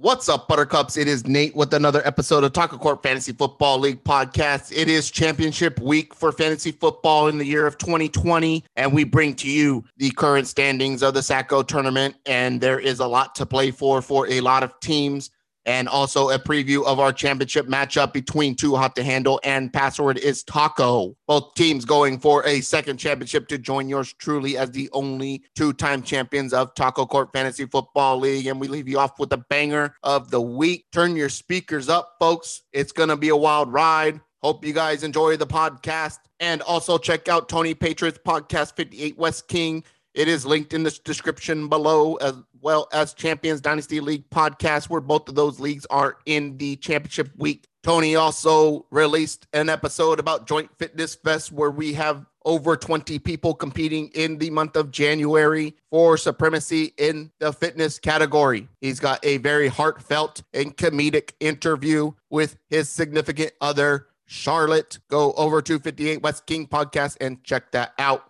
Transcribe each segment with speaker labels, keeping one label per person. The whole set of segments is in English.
Speaker 1: What's up, Buttercups? It is Nate with another episode of Taco Court Fantasy Football League podcast. It is championship week for fantasy football in the year of 2020, and we bring to you the current standings of the Sacko tournament. And there is a lot to play for for a lot of teams and also a preview of our championship matchup between Too Hot to Handle and Password is Taco. Both teams going for a second championship to join yours truly as the only two time champions of Taco Court Fantasy Football League. And we leave you off with a banger of the week. Turn your speakers up, folks. It's going to be a wild ride. Hope you guys enjoy the podcast. And also check out Tony Patriots Podcast 58 West King. It is linked in the description below, as well as Champions Dynasty League podcast, where both of those leagues are in the championship week. Tony also released an episode about Joint Fitness Fest, where we have over 20 people competing in the month of January for supremacy in the fitness category. He's got a very heartfelt and comedic interview with his significant other, Charlotte. Go over to 58 West King podcast and check that out.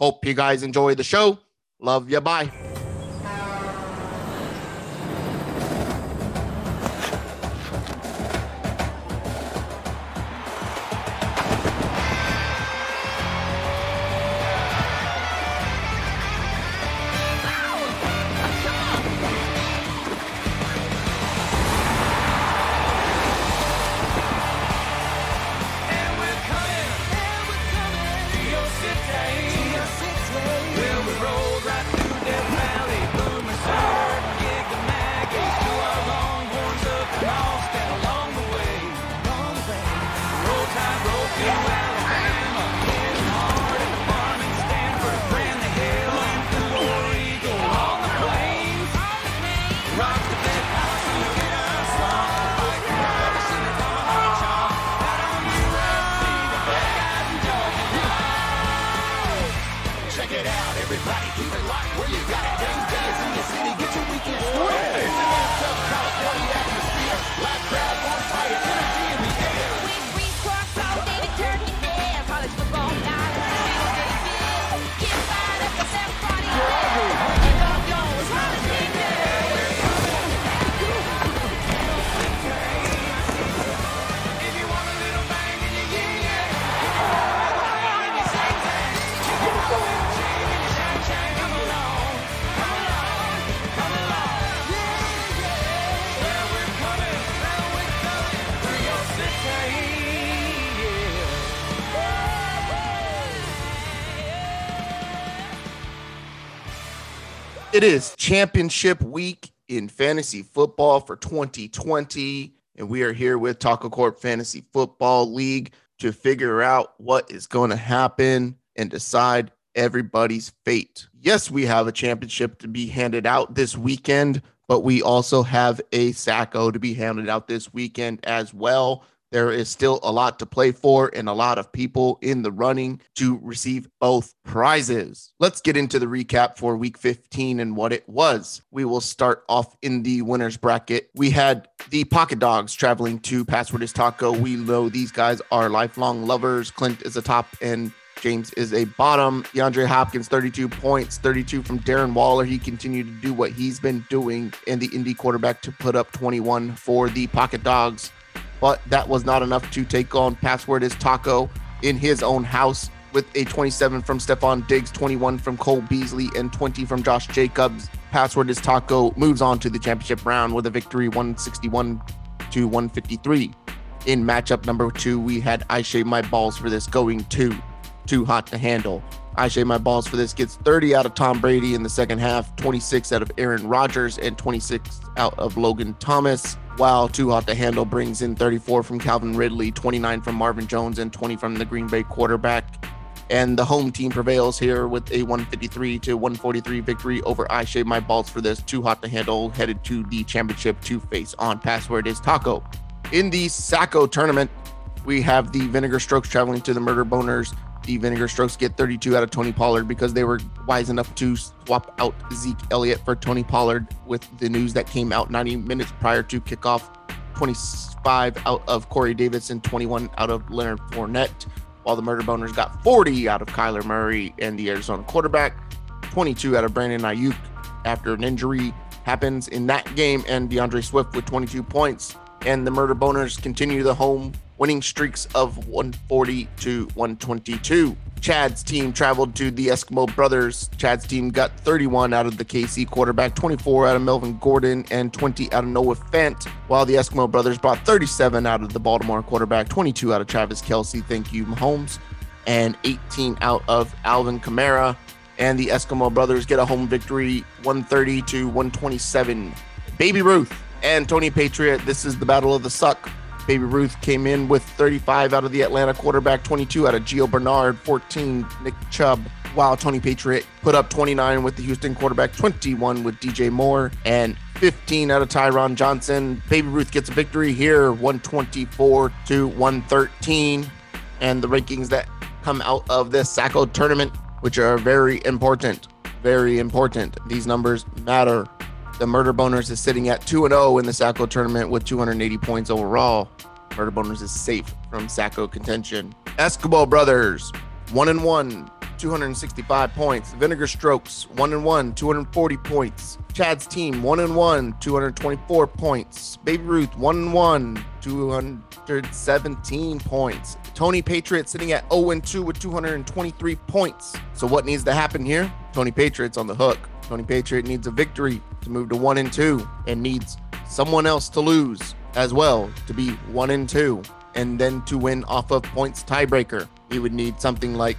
Speaker 1: Hope you guys enjoy the show. Love you. Bye. It is championship week in fantasy football for 2020. And we are here with Taco Corp Fantasy Football League to figure out what is going to happen and decide everybody's fate. Yes, we have a championship to be handed out this weekend, but we also have a Sacko to be handed out this weekend as well. There is still a lot to play for and a lot of people in the running to receive both prizes. Let's get into the recap for week 15 and what it was. We will start off in the winners bracket. We had the Pocket Dogs traveling to Password is Taco. We know these guys are lifelong lovers. Clint is a top and James is a bottom. DeAndre Hopkins, 32 points, 32 from Darren Waller. He continued to do what he's been doing, and the Indy quarterback to put up 21 for the Pocket Dogs but that was not enough to take on Password is Taco in his own house with a 27 from Stefon Diggs, 21 from Cole Beasley, and 20 from Josh Jacobs. Password is Taco moves on to the championship round with a victory 161 to 153. In matchup number two, we had I Shave My Balls for this going to Too Hot to Handle. I Shave My Balls for this gets 30 out of Tom Brady in the second half, 26 out of Aaron Rodgers, and 26 out of Logan Thomas while Too Hot to Handle brings in 34 from Calvin Ridley, 29 from Marvin Jones, and 20 from the Green Bay quarterback. And the home team prevails here with a 153 to 143 victory over I Shave My Balls for this. Too Hot to Handle headed to the championship to face on password is Taco. In the Sacko tournament, we have the Vinegar Strokes traveling to the Murder Boners the Vinegar Strokes get 32 out of Tony Pollard because they were wise enough to swap out Zeke Elliott for Tony Pollard with the news that came out 90 minutes prior to kickoff 25 out of Corey Davis and 21 out of Leonard Fournette, while the Murder Boners got 40 out of Kyler Murray and the Arizona quarterback, 22 out of Brandon Aiyuk after an injury, happens in that game, and D'Andre Swift with 22 points. And the Murder Boners continue the home winning streaks of 140 to 122. Chad's team traveled to the Eskimo Brothers. Chad's team got 31 out of the KC quarterback, 24 out of Melvin Gordon, and 20 out of Noah Fant, while the Eskimo Brothers brought 37 out of the Baltimore quarterback, 22 out of Travis Kelce, thank you, Mahomes, and 18 out of Alvin Kamara. And the Eskimo Brothers get a home victory, 130 to 127. Baby Ruth and Tony Patriot, this is the battle of the suck. Baby Ruth came in with 35 out of the Atlanta quarterback, 22 out of Gio Bernard, 14 Nick Chubb, while Tony Patriot put up 29 with the Houston quarterback, 21 with DJ Moore, and 15 out of Tyron Johnson. Baby Ruth gets a victory here, 124 to 113. And the rankings that come out of this Sacko tournament, which are very important, very important. These numbers matter. The Murder Boners is sitting at 2 0 in the Sacko tournament with 280 points overall. Murder Boners is safe from Sacko contention. Eskimo Brothers, 1 and 1, 265 points. Vinegar Strokes, 1 and 1, 240 points. Chad's team, 1 and 1, 224 points. Baby Ruth, 1 and 1, 217 points. Tony Patriot sitting at 0 and 2 with 223 points. So what needs to happen here? Tony Patriot's on the hook. Tony Patriot needs a victory to move to 1 and 2 and needs someone else to lose as well to be 1 and 2 and then to win off of points tiebreaker. He would need something like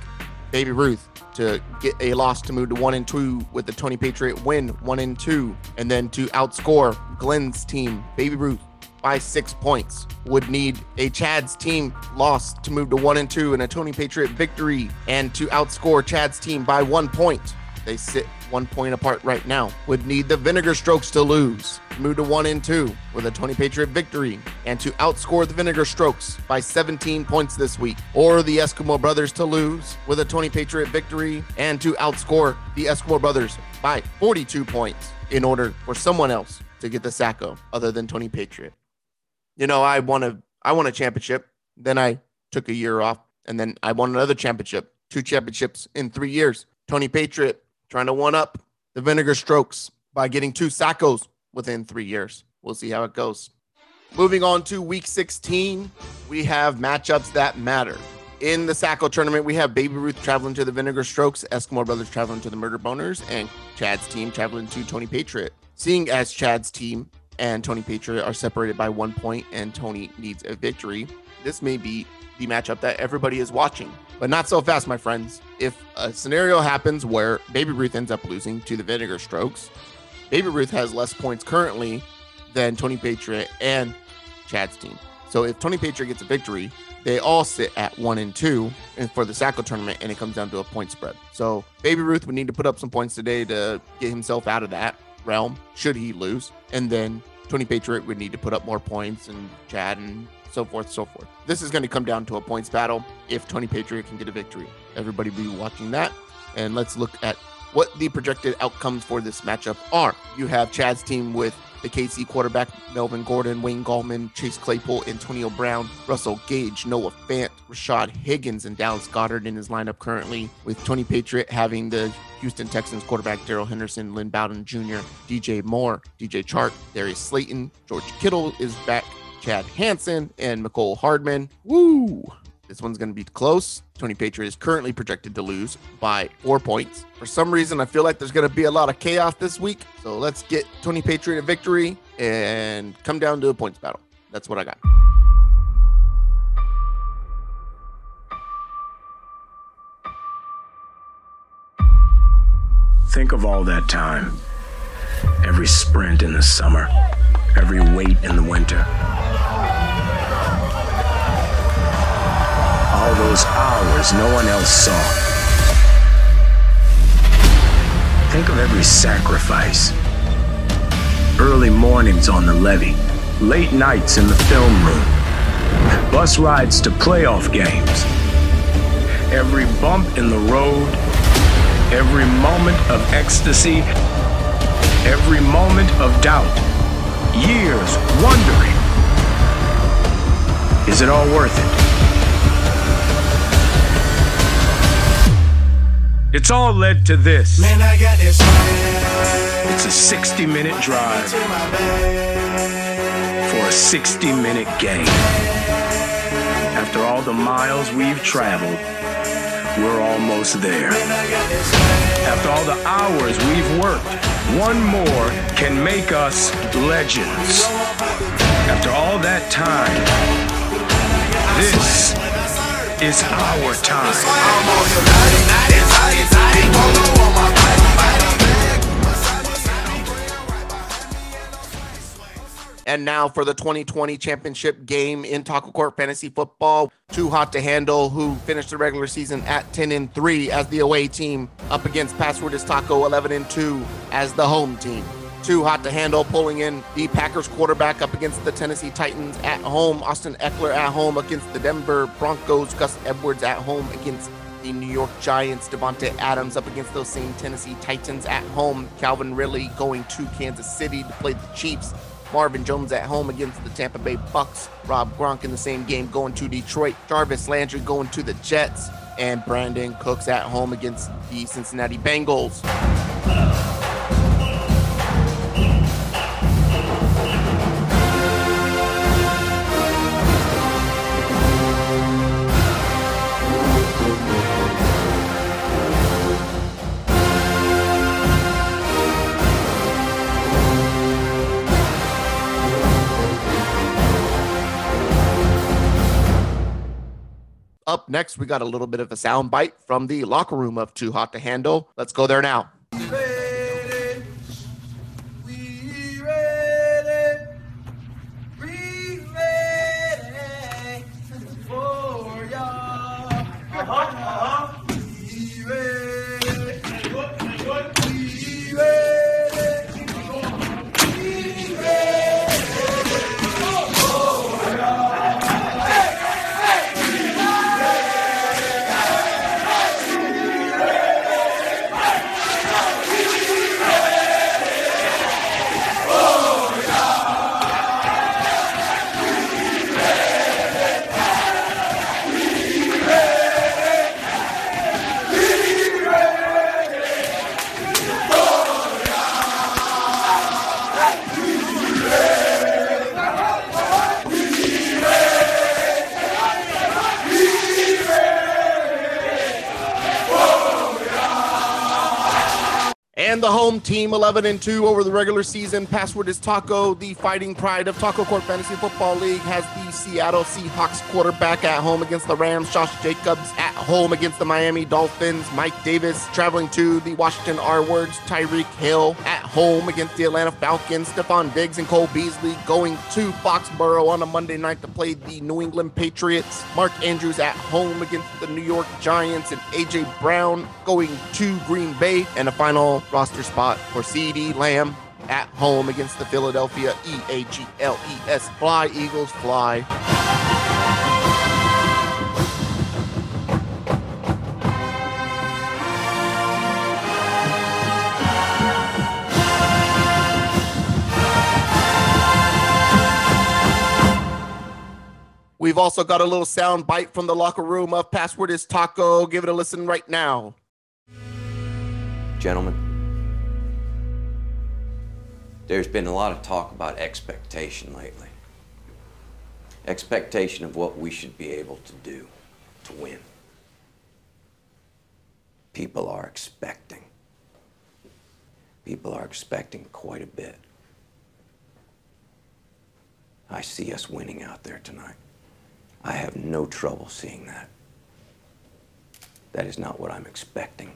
Speaker 1: Baby Ruth to get a loss to move to one and two with the Tony Patriot win one and two, and then to outscore Glenn's team, Baby Ruth, by six points. Would need a Chad's team loss to move to one and two and a Tony Patriot victory, and to outscore Chad's team by one point. They sit one point apart right now. Would need the Vinegar Strokes to lose, move to one and two with a Tony Patriot victory, and to outscore the Vinegar Strokes by 17 points this week. Or the Eskimo Brothers to lose with a Tony Patriot victory and to outscore the Eskimo Brothers by 42 points in order for someone else to get the Sacko other than Tony Patriot. You know, I won a I won a championship, then I took a year off, and then I won another championship, two championships in three years. Tony Patriot trying to one up the Vinegar Strokes by getting two Sackos within three years. We'll see how it goes. Moving on to week 16, we have matchups that matter. In the Sacko tournament, we have Baby Ruth traveling to the Vinegar Strokes, Eskimo Brothers traveling to the Murder Boners, and Chad's team traveling to Tony Patriot. Seeing as Chad's team and Tony Patriot are separated by one point and Tony needs a victory, this may be the matchup that everybody is watching. But not so fast, my friends. If a scenario happens where Baby Ruth ends up losing to the Vinegar Strokes, Baby Ruth has less points currently than Tony Patriot and Chad's team. So if Tony Patriot gets a victory, they all sit at one and two and for the Sacko tournament, and it comes down to a point spread. So Baby Ruth would need to put up some points today to get himself out of that realm, should he lose. And then Tony Patriot would need to put up more points, and Chad and so forth, so forth. This is going to come down to a points battle if Tony Patriot can get a victory. Everybody be watching that. And let's look at what the projected outcomes for this matchup are. You have Chad's team with the KC quarterback, Melvin Gordon, Wayne Gallman, Chase Claypool, Antonio Brown, Russell Gage, Noah Fant, Rashad Higgins, and Dallas Goedert in his lineup currently, with Tony Patriot having the Houston Texans quarterback Darrell Henderson, Lynn Bowden Jr., DJ Moore, DJ Chark, Darius Slayton, George Kittle is back, Chad Hansen, and Mecole Hardman. Woo! This one's going to be close. Tony Patriot is currently projected to lose by four points. For some reason, I feel like there's going to be a lot of chaos this week. So let's get Tony Patriot a victory and come down to a points battle. That's what I got.
Speaker 2: Think of all that time. Every sprint in the summer, every wait in the winter. Those hours no one else saw. Think of every sacrifice. Early mornings on the levee, late nights in the film room, bus rides to playoff games. Every bump in the road, every moment of ecstasy, every moment of doubt, years wondering is it all worth it? It's all led to this. Man, this it's a 60 minute drive for a 60 minute game. After all the miles we've traveled, we're almost there. After all the hours we've worked, one more can make us legends. After all that time, this is our time.
Speaker 1: And now for the 2020 championship game in Taco Court Fantasy Football. Too hot to handle, who finished the regular season at 10 and 3 as the away team, up against Password is Taco 11 and 2 as the home team. Too hot to handle, pulling in the Packers quarterback up against the Tennessee Titans at home. Austin Ekeler at home against the Denver Broncos. Gus Edwards at home against the New York Giants. Davante Adams up against those same Tennessee Titans at home. Calvin Ridley going to Kansas City to play the Chiefs. Marvin Jones at home against the Tampa Bay Bucks. Rob Gronk in the same game going to Detroit. Jarvis Landry going to the Jets. And Brandin Cooks at home against the Cincinnati Bengals. Next, we got a little bit of a sound bite from the locker room of Too Hot to Handle. Let's go there now. And the home team 11 and 2 over the regular season. Password is Taco. The fighting pride of Taco Court Fantasy Football League has the Seattle Seahawks quarterback at home against the Rams. Josh Jacobs at home against the Miami Dolphins. Mike Davis traveling to the Washington R Words. Tyreek Hill at home against the Atlanta Falcons. Stefon Diggs and Cole Beasley going to Foxborough on a Monday night to play the New England Patriots. Mark Andrews at home against the New York Giants. And AJ Brown going to Green Bay. And a final roster spot for CeeDee Lamb at home against the Philadelphia E A G L E S. Fly, Eagles, fly. We've also got a little sound bite from the locker room of Password is Taco. Give it a listen right now.
Speaker 3: Gentlemen, there's been a lot of talk about expectation lately. Expectation of what we should be able to do to win. People are expecting. People are expecting quite a bit. I see us winning out there tonight. I have no trouble seeing that. That is not what I'm expecting.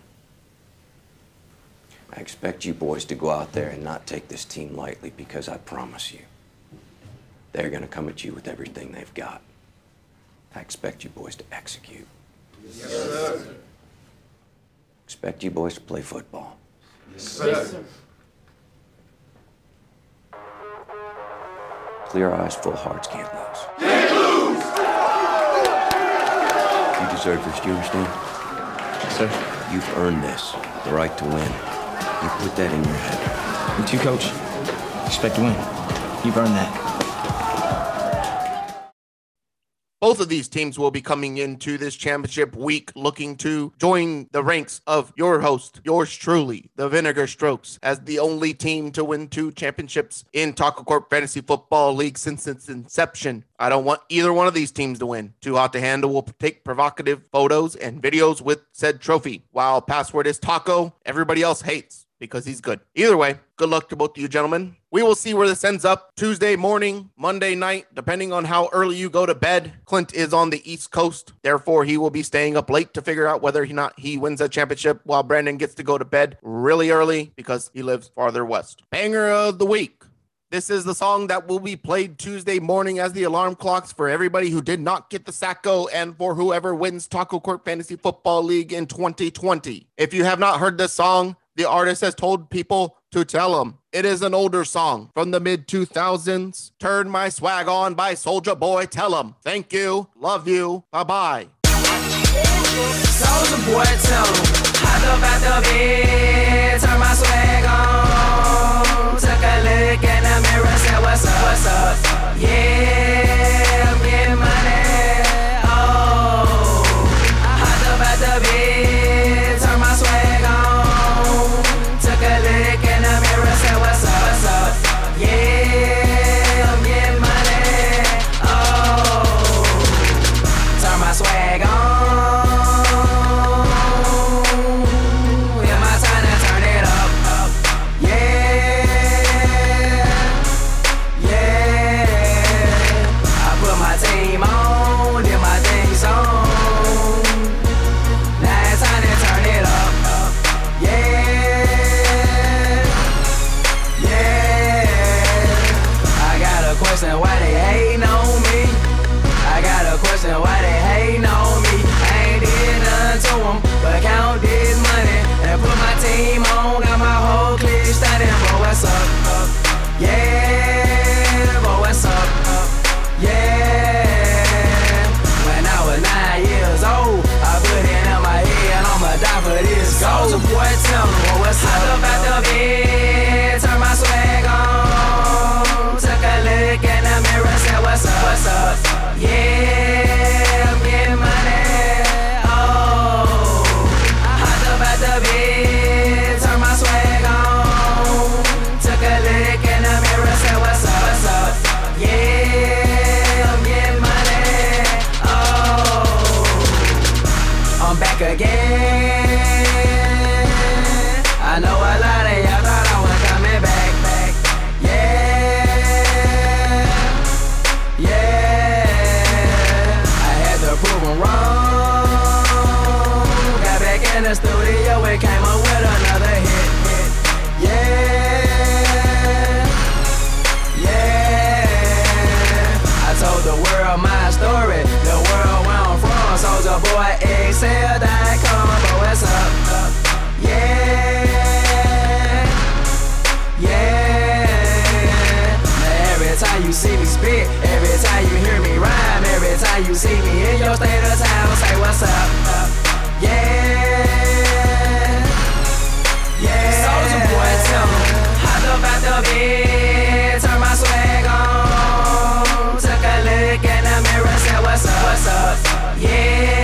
Speaker 3: I expect you boys to go out there and not take this team lightly because I promise you, they're going to come at you with everything they've got. I expect you boys to execute. Yes, sir. Expect you boys to play football. Yes, sir. Yes, sir. Clear eyes, full hearts can't lose. Can't lose! You deserve this, do you understand?
Speaker 4: Yes, sir.
Speaker 3: You've earned this, the right to win. You put that in your head.
Speaker 4: Me too, coach. Expect to win. You've earned that.
Speaker 1: Both of these teams will be coming into this championship week looking to join the ranks of your host, yours truly, the Vinegar Strokes, as the only team to win two championships in Taco Corp Fantasy Football League since its inception. I don't want either one of these teams to win. Too Hot to Handle will take provocative photos and videos with said trophy. While password is Taco, everybody else hates because he's good. Either way, good luck to both of you gentlemen. We will see where this ends up Tuesday morning, Monday night, depending on how early you go to bed. Clint is on the East Coast, therefore he will be staying up late to figure out whether or not he wins a championship while Brandon gets to go to bed really early because he lives farther west. Banger of the week. This is the song that will be played Tuesday morning as the alarm clocks for everybody who did not get the Sacko and for whoever wins Taco Court Fantasy Football League in 2020. If you have not heard this song, the artist has told people to tell him. It is an older song from the mid 2000s. Turn my swag on by Soulja Boy. Tell him. Thank you. Love you. Bye bye.
Speaker 5: Soulja Boy, tell him. Hop up out the bed. Turn my swag on. Took a look in the mirror. Said, What's up? What's up? Yeah, the bed, turn my swag on, took a look in the mirror, said what's up? What's up? Yeah.